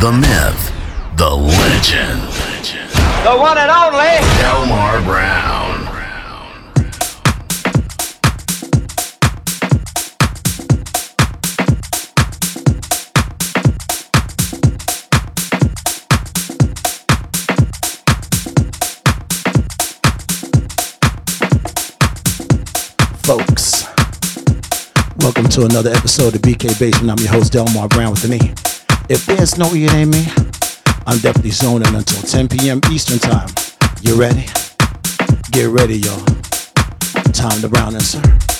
the myth, the legend, the one and only Delmar Brown. Folks, welcome to another episode of BK Basement. I'm your host, Delmar Brown, with the knee. If there's no E in me, I'm definitely zoning until 10 p.m. Eastern Time. You ready? Get ready, y'all. Time to brown and serve.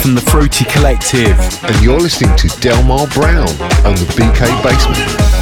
From the Fruity Collective. And you're listening to Delmar Brown on the BK Basement.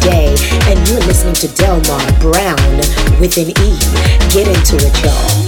Day, and you're listening to Delmar Brown with an E. Get into it, y'all.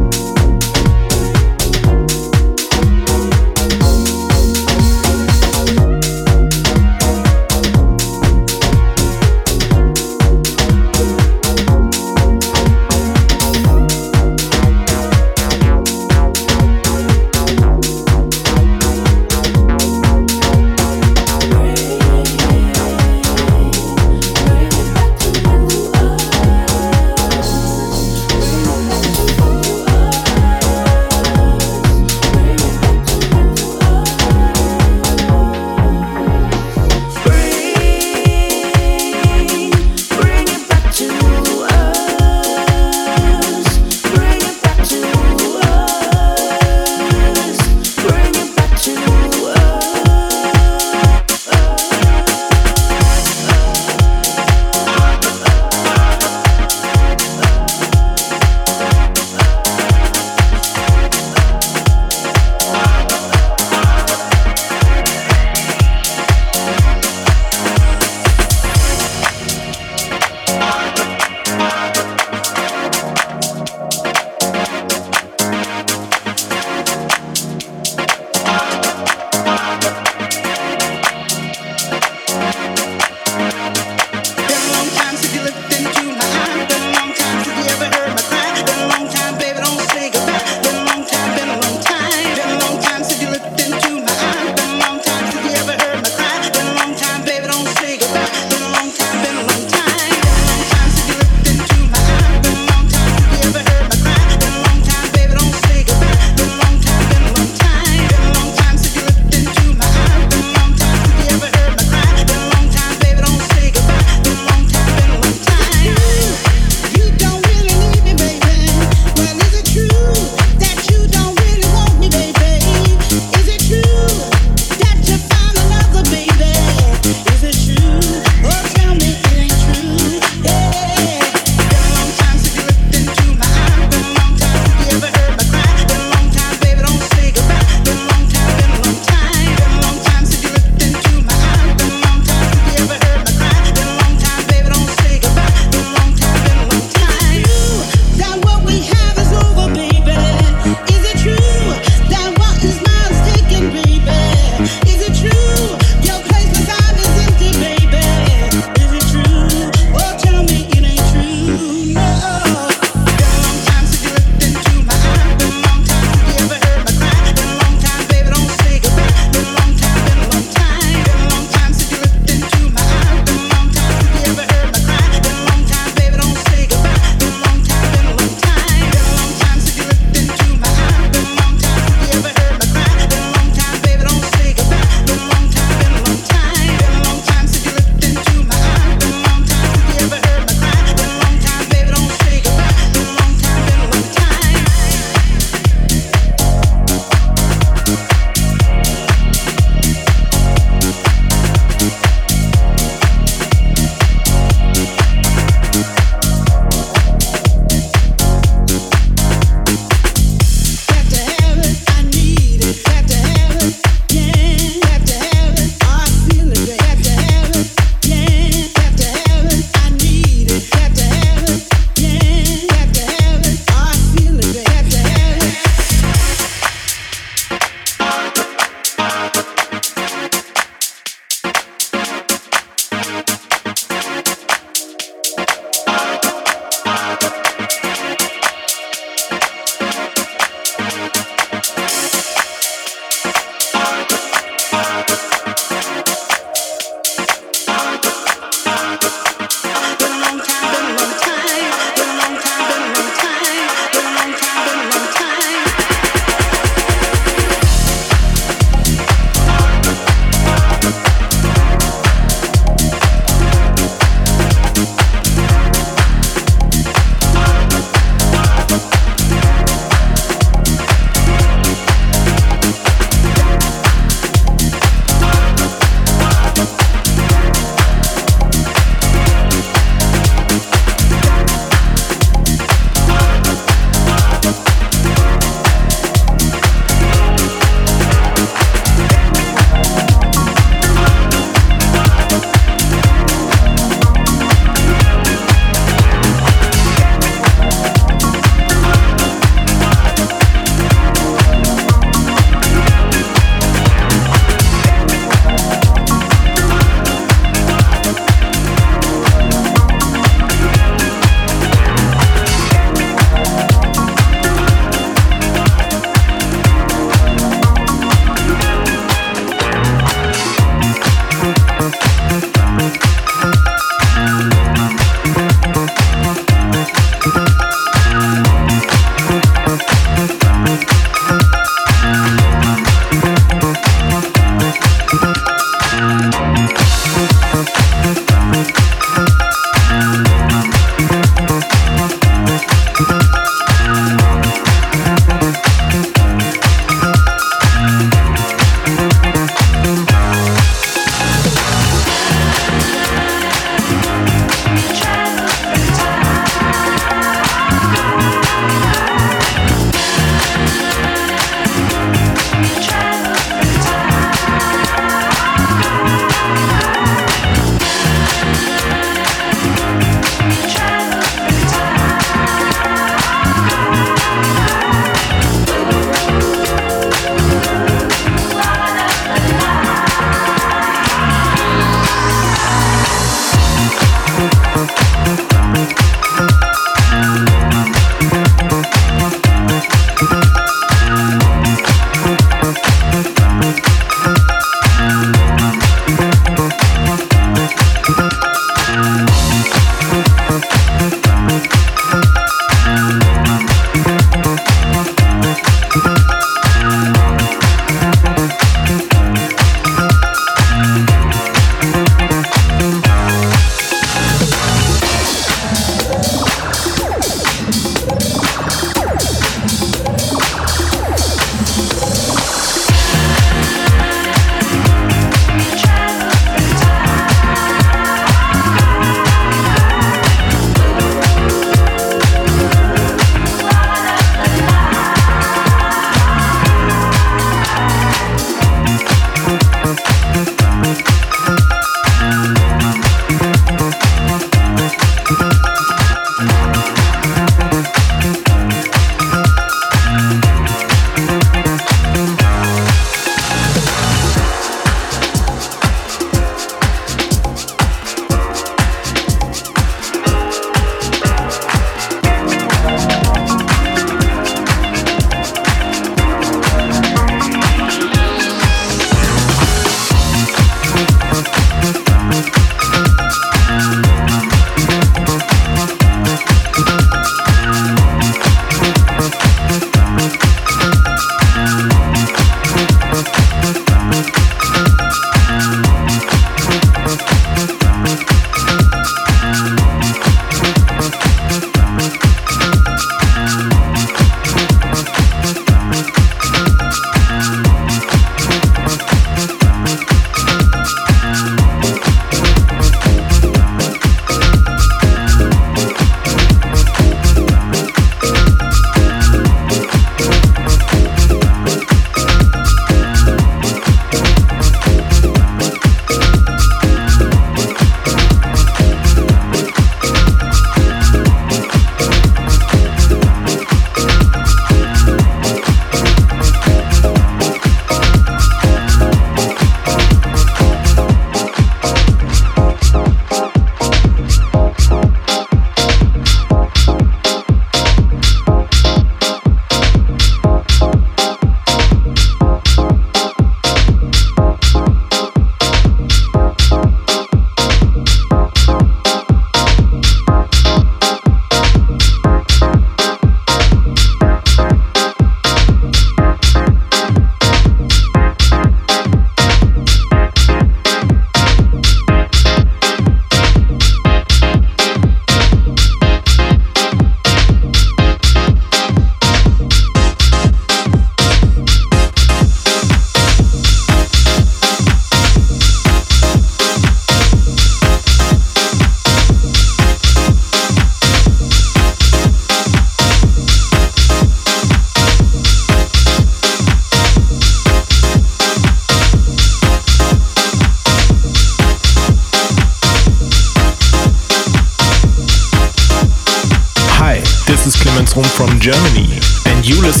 You listen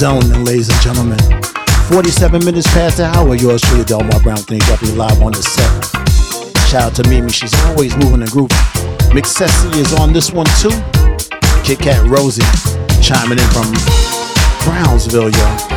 Ladies and gentlemen. 47 minutes past the hour. Yours truly, Delmar Brown, thing definitely live on the set. Shout out to Mimi, she's always moving and grooving. McSessy is on this one too. Kit Kat Rosie chiming in from Brownsville, y'all.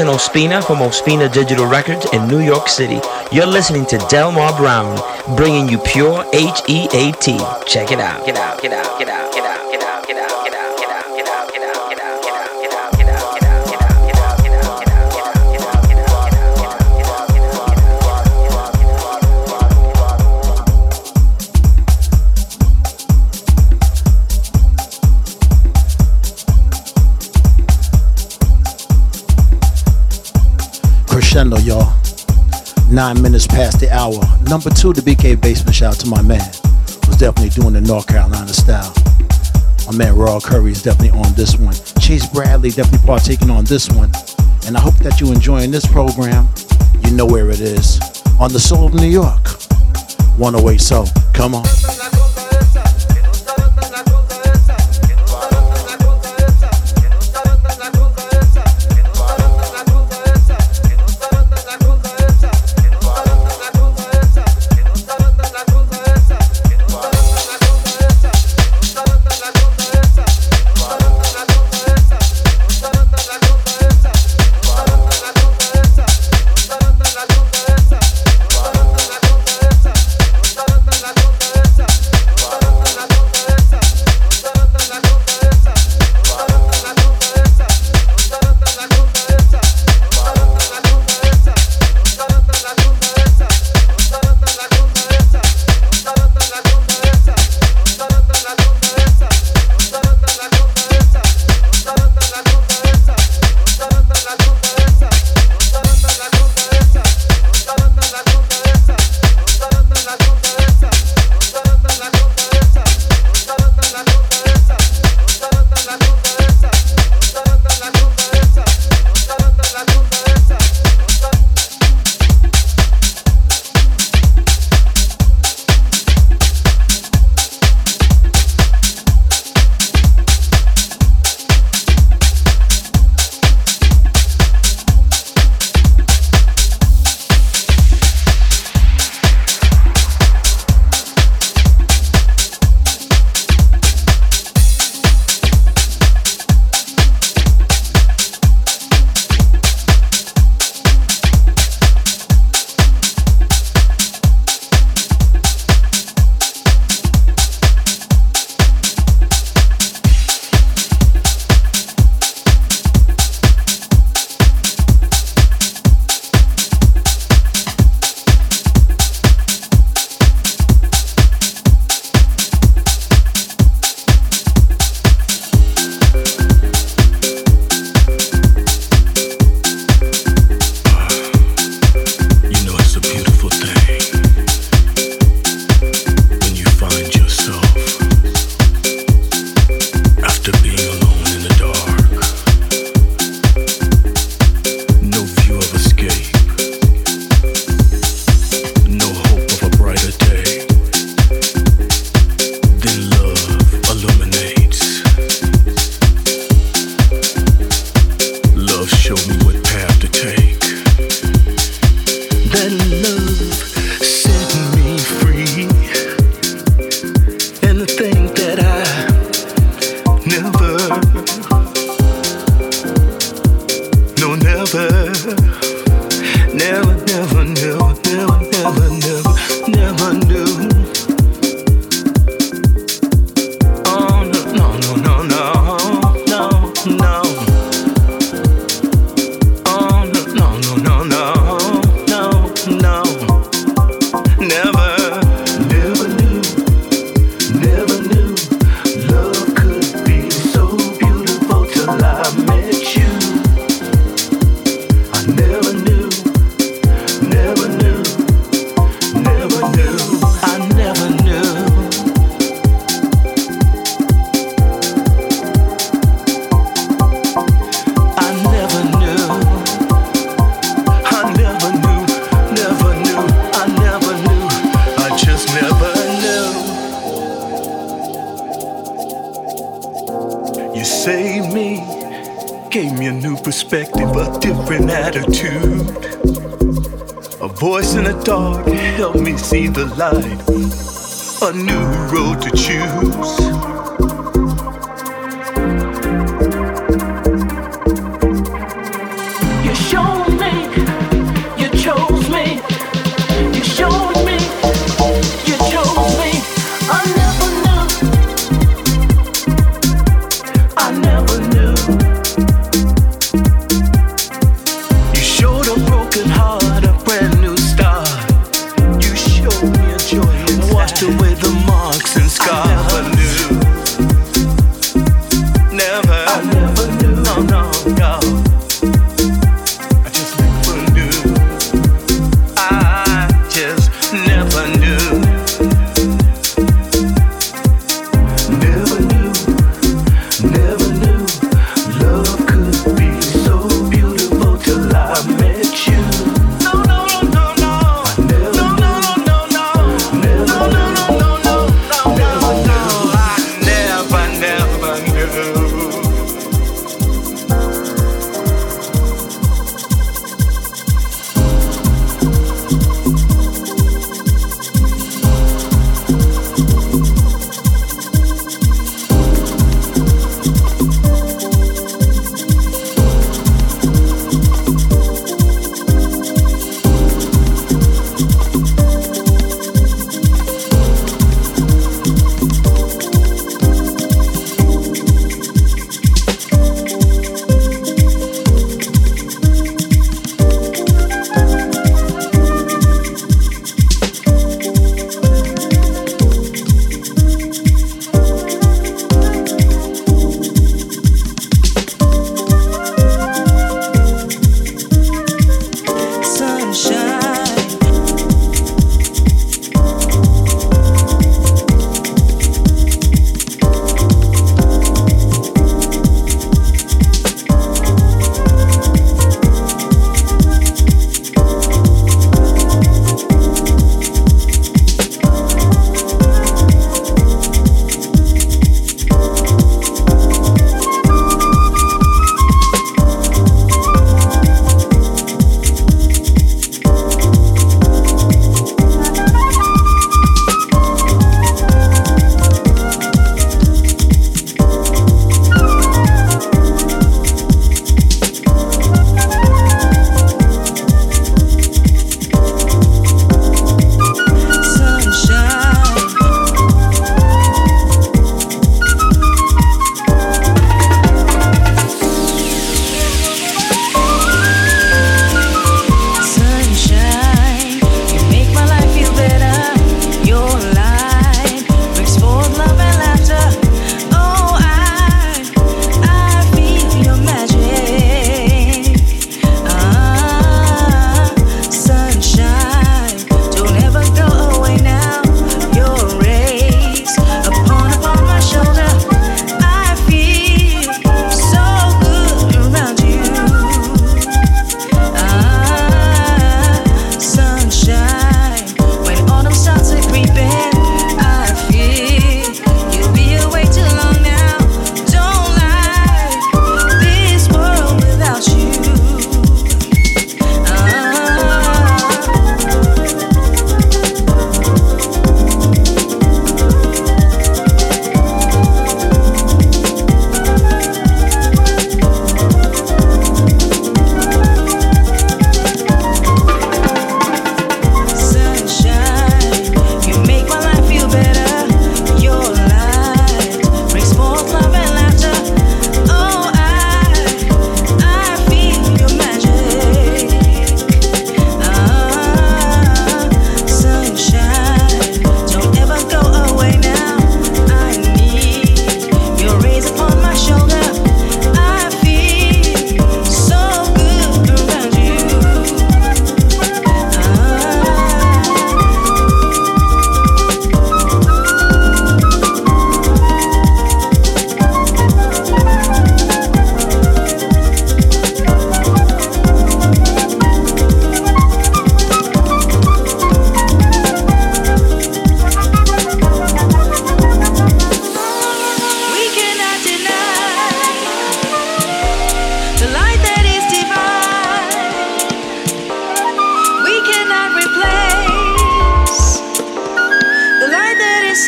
Is Ospina from Ospina Digital Records in New York City. You're listening to Delmar Brown, bringing you pure H E A T. Check it out, get out, get out, get out, Nine minutes past the hour. Number two, the BK Basement. Shout out to my man. Was definitely doing the North Carolina style. My man Raw Curry is definitely on this one. Chase Bradley definitely partaking on this one. And I hope that you're enjoying this program. You know where it is. On the Soul of New York. 108 So. Come on.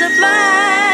of mine.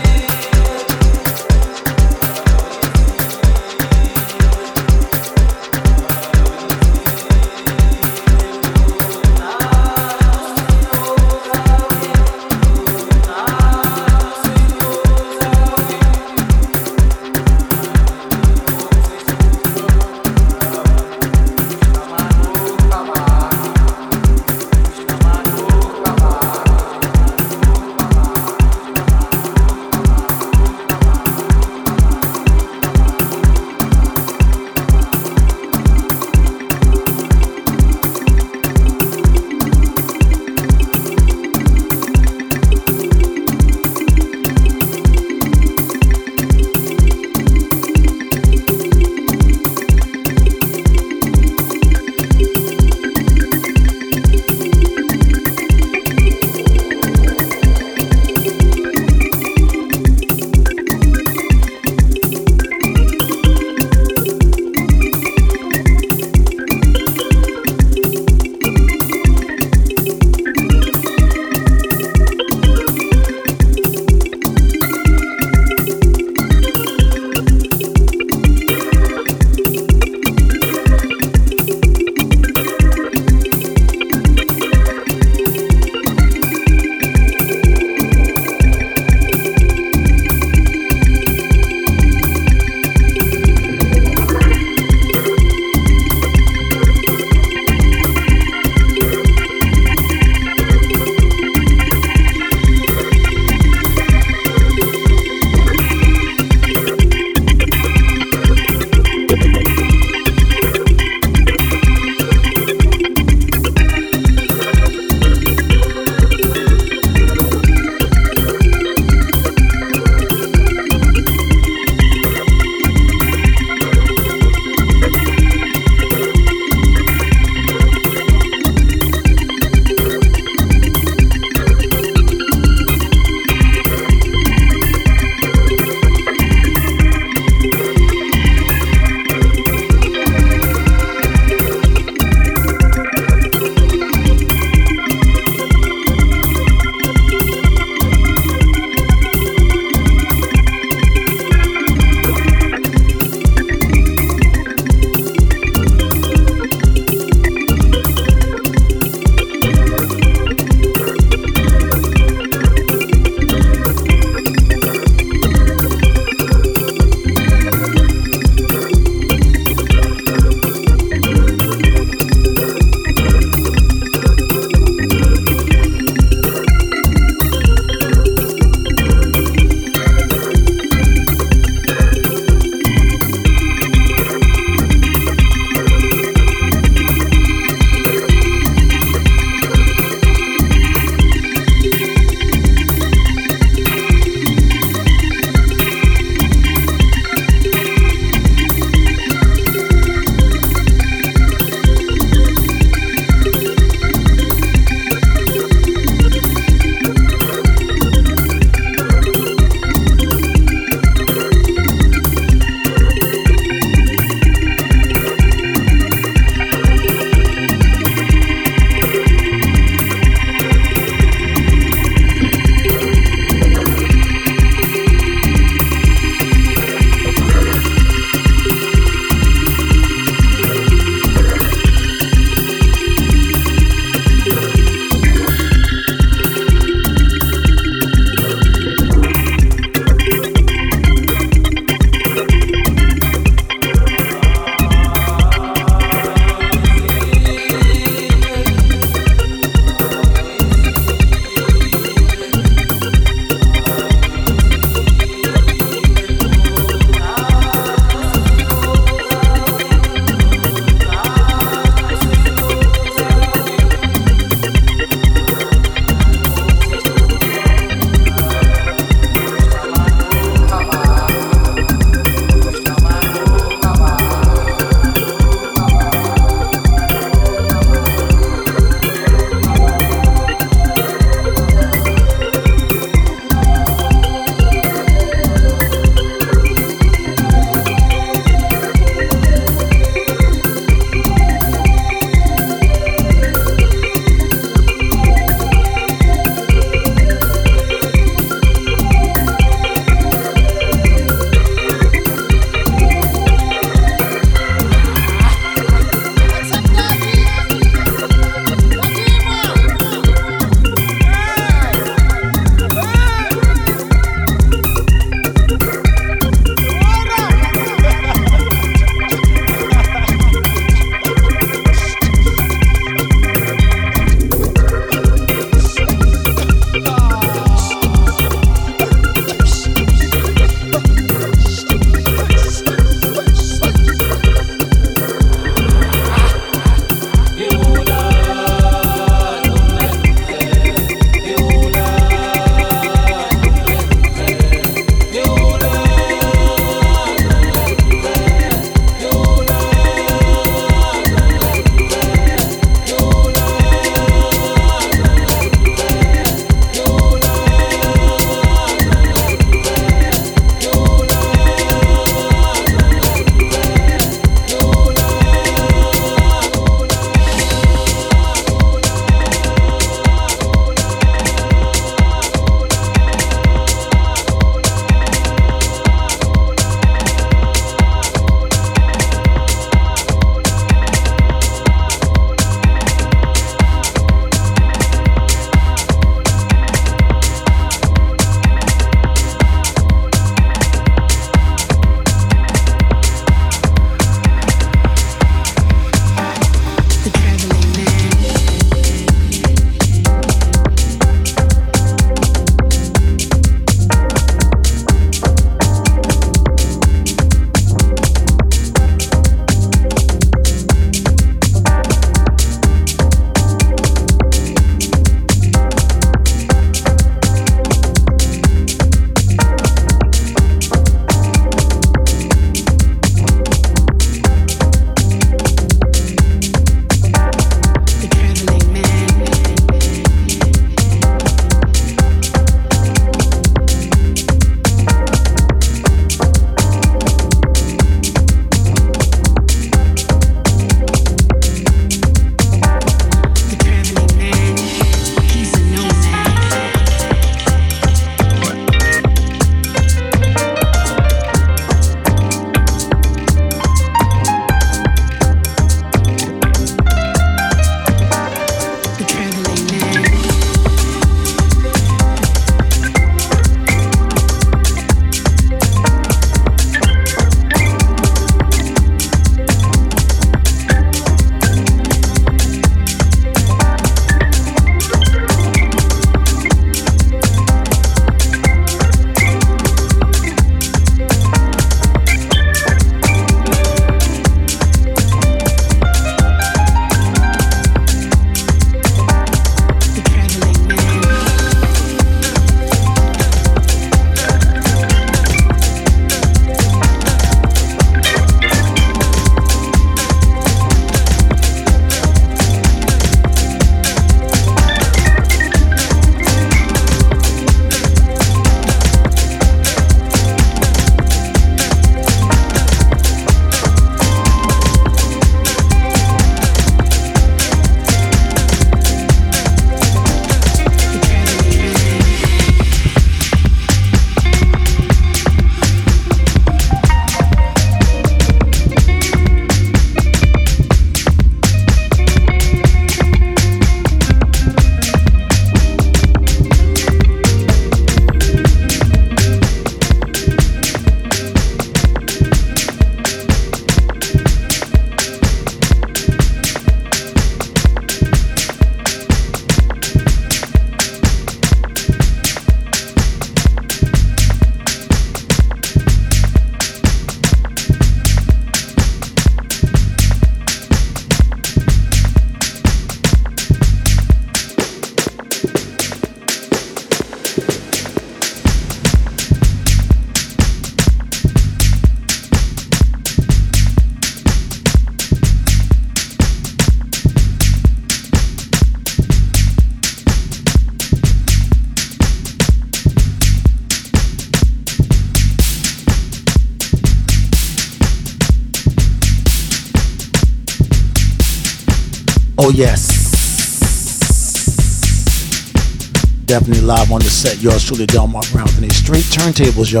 Set. Yours truly, Delmar Brown. And these straight turntables, yo.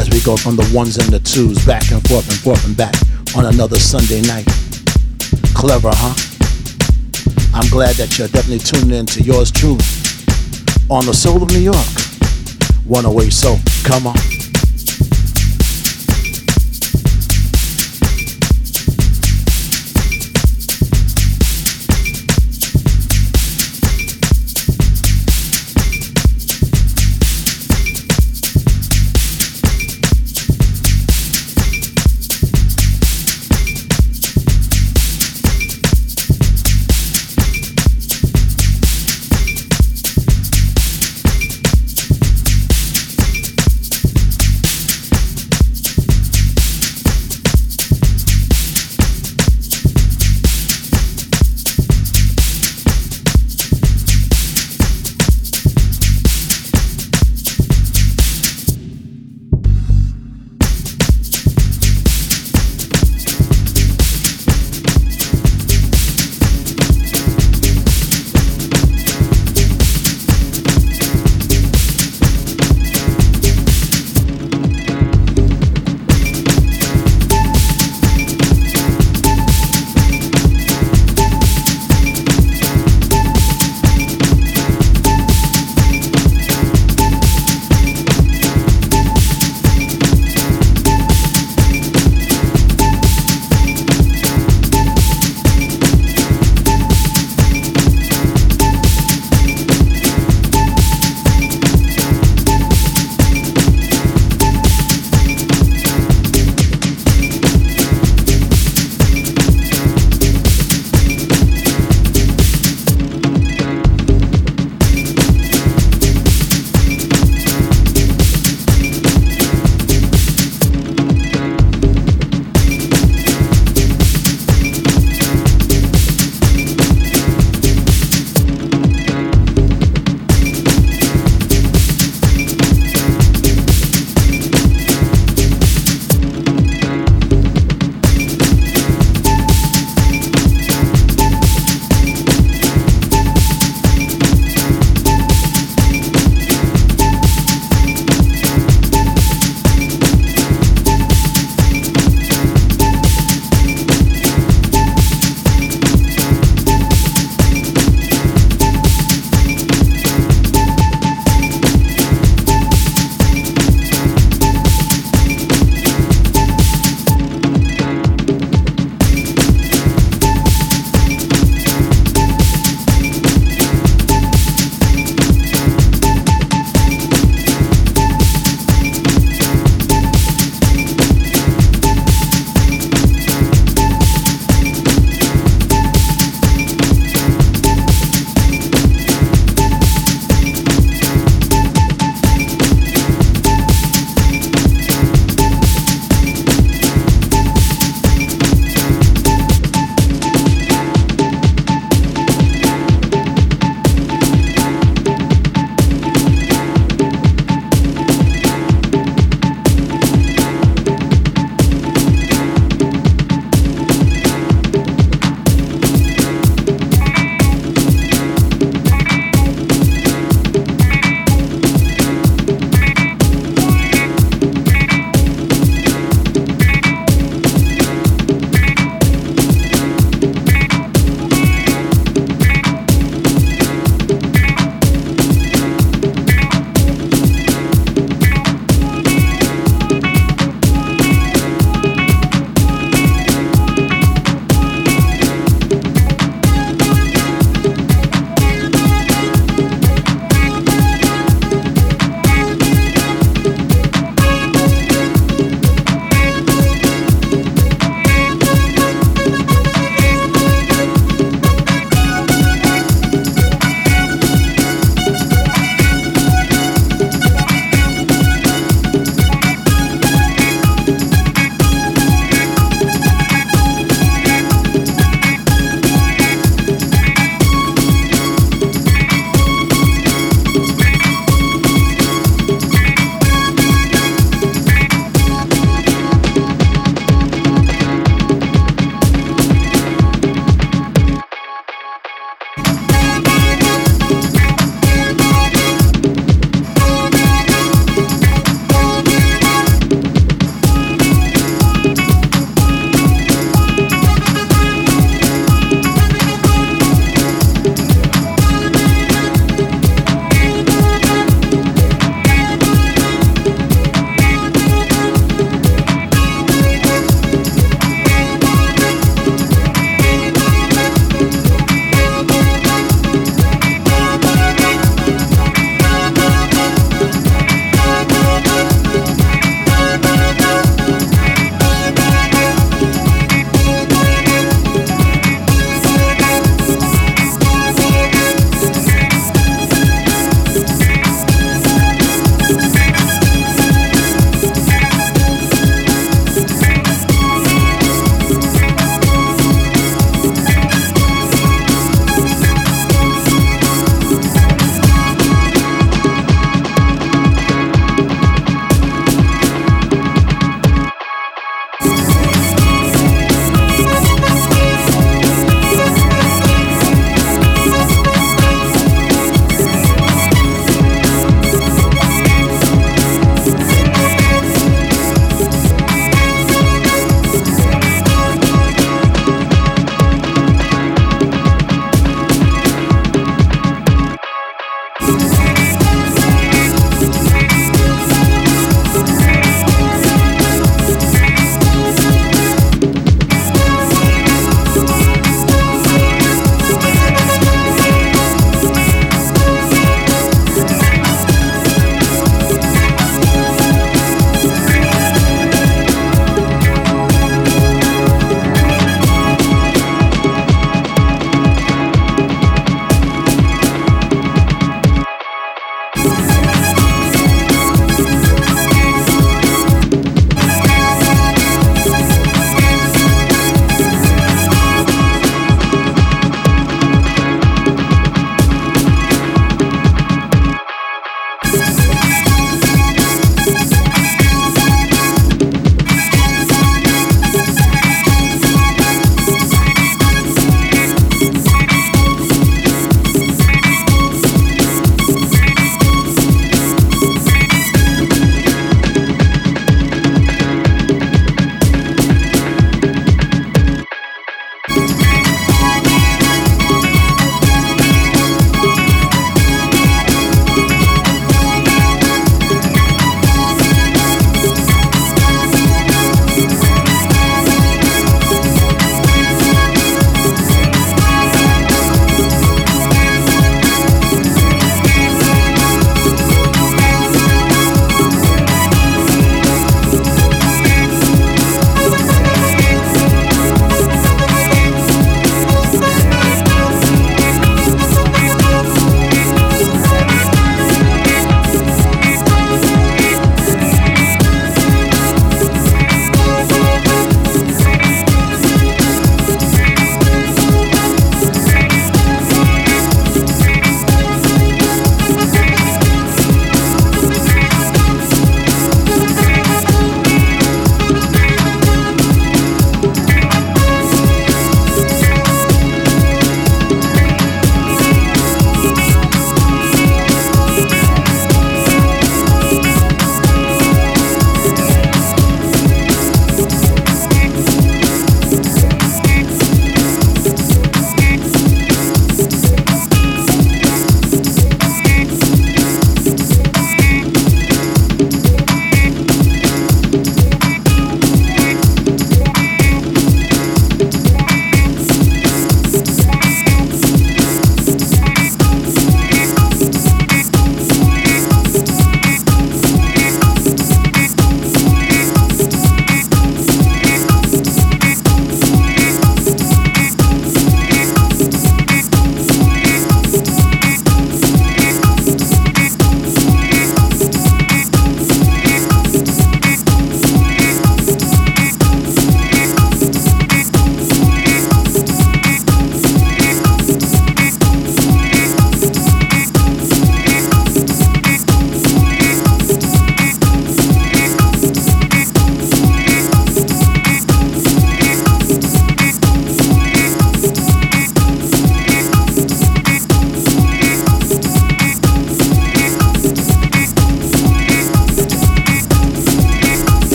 As we go from the ones and the twos back and forth and forth and back on another Sunday night. Clever, huh? I'm glad that you're definitely tuning in to yours truly on the Soul of New York. One away, so come on.